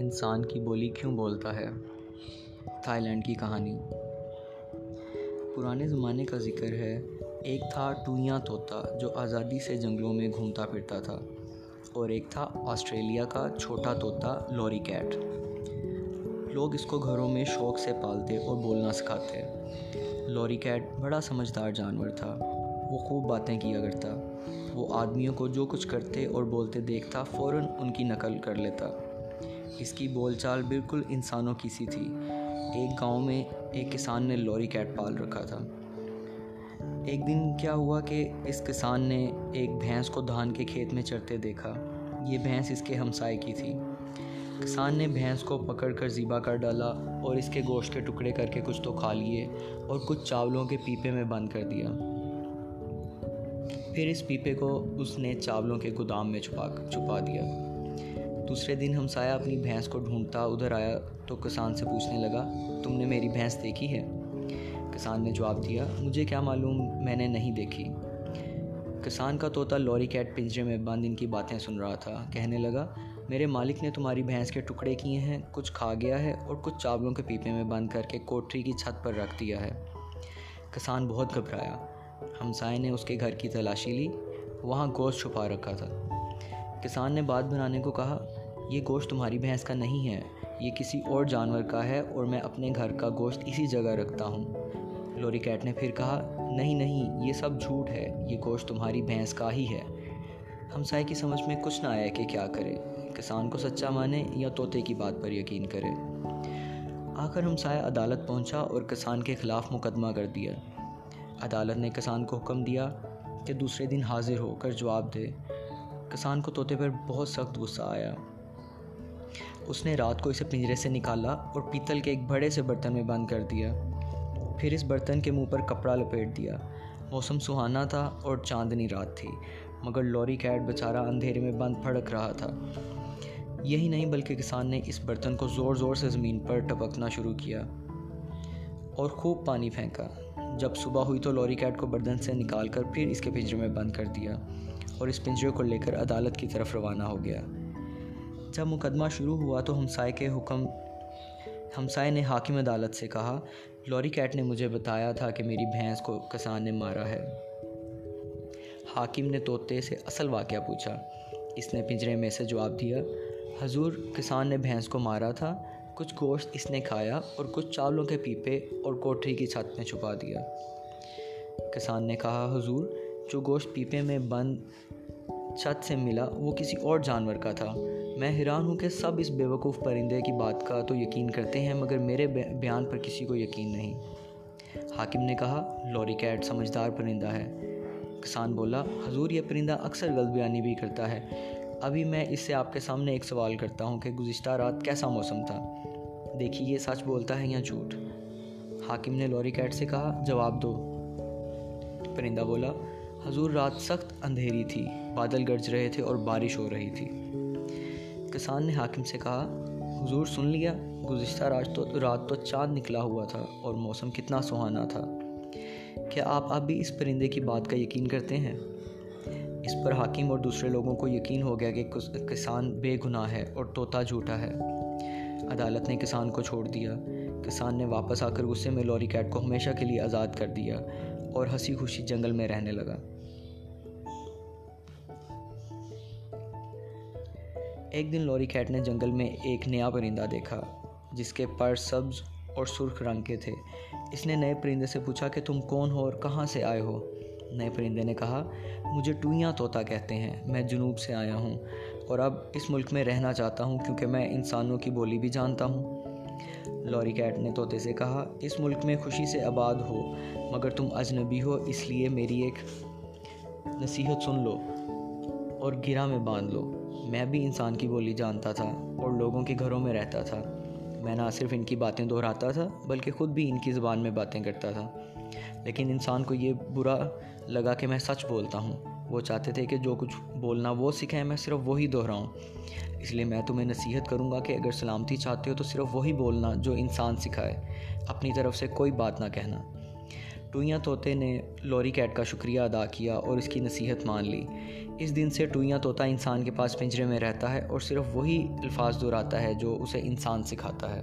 انسان کی بولی کیوں بولتا ہے؟ تھائی لینڈ کی کہانی۔ پرانے زمانے کا ذکر ہے، ایک تھا ٹوئیاں طوطا جو آزادی سے جنگلوں میں گھومتا پھرتا تھا، اور ایک تھا آسٹریلیا کا چھوٹا طوطا لوری کیٹ۔ لوگ اس کو گھروں میں شوق سے پالتے اور بولنا سکھاتے۔ لوری کیٹ بڑا سمجھدار جانور تھا، وہ خوب باتیں کیا کرتا۔ وہ آدمیوں کو جو کچھ کرتے اور بولتے دیکھتا، فوراً ان کی نقل کر لیتا۔ اس کی بول چال بالکل انسانوں کی سی تھی۔ ایک گاؤں میں ایک کسان نے لوری کیٹ پال رکھا تھا۔ ایک دن کیا ہوا کہ اس کسان نے ایک بھینس کو دھان کے کھیت میں چرتے دیکھا۔ یہ بھینس اس کے ہمسائے کی تھی۔ کسان نے بھینس کو پکڑ کر زیبا کر ڈالا اور اس کے گوشت کے ٹکڑے کر کے کچھ تو کھا لیے اور کچھ چاولوں کے پیپے میں بند کر دیا۔ پھر اس پیپے کو اس نے چاولوں کے گودام میں چھپا چھپا دیا۔ دوسرے دن ہم سایہ اپنی بھینس کو ڈھونڈتا ادھر آیا تو کسان سے پوچھنے لگا، تم نے میری بھینس دیکھی ہے؟ کسان نے جواب دیا، مجھے کیا معلوم، میں نے نہیں دیکھی۔ کسان کا طوطا لوری کیٹ پنجرے میں بند ان کی باتیں سن رہا تھا۔ کہنے لگا، میرے مالک نے تمہاری بھینس کے ٹکڑے کیے ہیں، کچھ کھا گیا ہے اور کچھ چاولوں کے پیپے میں بند کر کے کوٹری کی چھت پر رکھ دیا ہے۔ کسان بہت گھبرایا۔ ہمسائے نے اس کے گھر کی تلاشی لی، وہاں گوشت چھپا رکھا تھا۔ کسان نے بات بنانے کو کہا یہ گوشت تمہاری بھینس کا نہیں ہے، یہ کسی اور جانور کا ہے اور میں اپنے گھر کا گوشت اسی جگہ رکھتا ہوں۔ لوری کیٹ نے پھر کہا، نہیں نہیں، یہ سب جھوٹ ہے، یہ گوشت تمہاری بھینس کا ہی ہے۔ ہمسائے کی سمجھ میں کچھ نہ آیا کہ کیا کرے۔ کسان کو سچا مانے یا طوطے کی بات پر یقین کرے۔ آخر ہمسایہ عدالت پہنچا اور کسان کے خلاف مقدمہ کر دیا۔ عدالت نے کسان کو حکم دیا کہ دوسرے دن حاضر ہو کر جواب دے۔ کسان کو طوطے پر بہت سخت غصہ آیا۔ اس نے رات کو اسے پنجرے سے نکالا اور پیتل کے ایک بڑے سے برتن میں بند کر دیا۔ پھر اس برتن کے منہ پر کپڑا لپیٹ دیا۔ موسم سہانا تھا اور چاندنی رات تھی، مگر لوری کیٹ بیچارہ اندھیرے میں بند پھڑک رہا تھا۔ یہی نہیں بلکہ کسان نے اس برتن کو زور زور سے زمین پر ٹپکنا شروع کیا اور خوب پانی پھینکا۔ جب صبح ہوئی تو لوری کیٹ کو بردن سے نکال کر پھر اس کے پنجرے میں بند کر دیا اور اس پنجرے کو لے کر عدالت کی طرف روانہ ہو گیا۔ جب مقدمہ شروع ہوا تو ہمسائے کے حکم، ہمسائے نے حاکم عدالت سے کہا، لوری کیٹ نے مجھے بتایا تھا کہ میری بھینس کو کسان نے مارا ہے۔ حاکم نے طوطے سے اصل واقعہ پوچھا۔ اس نے پنجرے میں سے جواب دیا، حضور، کسان نے بھینس کو مارا تھا، کچھ گوشت اس نے کھایا اور کچھ چاولوں کے پیپے اور کوٹری کی چھت میں چھپا دیا۔ کسان نے کہا، حضور، جو گوشت پیپے میں بند چھت سے ملا، وہ کسی اور جانور کا تھا۔ میں حیران ہوں کہ سب اس بیوقوف پرندے کی بات کا تو یقین کرتے ہیں، مگر میرے بیان پر کسی کو یقین نہیں۔ حاکم نے کہا، لوری کیٹ سمجھدار پرندہ ہے۔ کسان بولا، حضور، یہ پرندہ اکثر غلط بیانی بھی کرتا ہے۔ ابھی میں اس سے آپ کے سامنے ایک سوال کرتا ہوں کہ گزشتہ رات کیسا موسم تھا؟ دیکھیے، یہ سچ بولتا ہے یا جھوٹ؟ حاکم نے لوری کیٹ سے کہا، جواب دو۔ پرندہ بولا، حضور، رات سخت اندھیری تھی۔ بادل گرج رہے تھے اور بارش ہو رہی تھی۔ کسان نے حاکم سے کہا، حضور سن لیا، گزشتہ رات تو رات تو چاند نکلا ہوا تھا اور موسم کتنا سہانا تھا۔ کیا آپ اب بھی اس پرندے کی بات کا یقین کرتے ہیں؟ اس پر حاکم اور دوسرے لوگوں کو یقین ہو گیا کہ کسان بے گناہ ہے اور طوطا جھوٹا ہے۔ عدالت نے کسان کو چھوڑ دیا۔ کسان نے واپس آ کر غصے میں لوری کیٹ کو ہمیشہ کے لیے آزاد کر دیا اور ہنسی خوشی جنگل میں رہنے لگا۔ ایک دن لوری کیٹ نے جنگل میں ایک نیا پرندہ دیکھا، جس کے پر سبز اور سرخ رنگ کے تھے۔ اس نے نئے پرندے سے پوچھا کہ تم کون ہو اور کہاں سے آئے ہو؟ نئے پرندے نے کہا، مجھے ٹوئیاں طوطا کہتے ہیں، میں جنوب سے آیا ہوں اور اب اس ملک میں رہنا چاہتا ہوں کیونکہ میں انسانوں کی بولی بھی جانتا ہوں۔ لوری کیٹ نے طوطے سے کہا، اس ملک میں خوشی سے آباد ہو، مگر تم اجنبی ہو، اس لیے میری ایک نصیحت سن لو اور گرا میں باندھ لو۔ میں بھی انسان کی بولی جانتا تھا اور لوگوں کے گھروں میں رہتا تھا۔ میں نہ صرف ان کی باتیں دہراتا تھا، بلکہ خود بھی ان کی زبان میں باتیں کرتا تھا۔ لیکن انسان کو یہ برا لگا کہ میں سچ بولتا ہوں۔ وہ چاہتے تھے کہ جو کچھ بولنا وہ سکھائیں میں صرف وہی دہراؤں۔ اس لیے میں تمہیں نصیحت کروں گا کہ اگر سلامتی چاہتے ہو تو صرف وہی بولنا جو انسان سکھائے۔ اپنی طرف سے کوئی بات نہ کہنا۔ ٹوئیاں طوطے نے لوری کیٹ کا شکریہ ادا کیا اور اس کی نصیحت مان لی۔ اس دن سے ٹوئیاں طوطا انسان کے پاس پنجرے میں رہتا ہے اور صرف وہی الفاظ دہراتا ہے جو اسے انسان سکھاتا ہے۔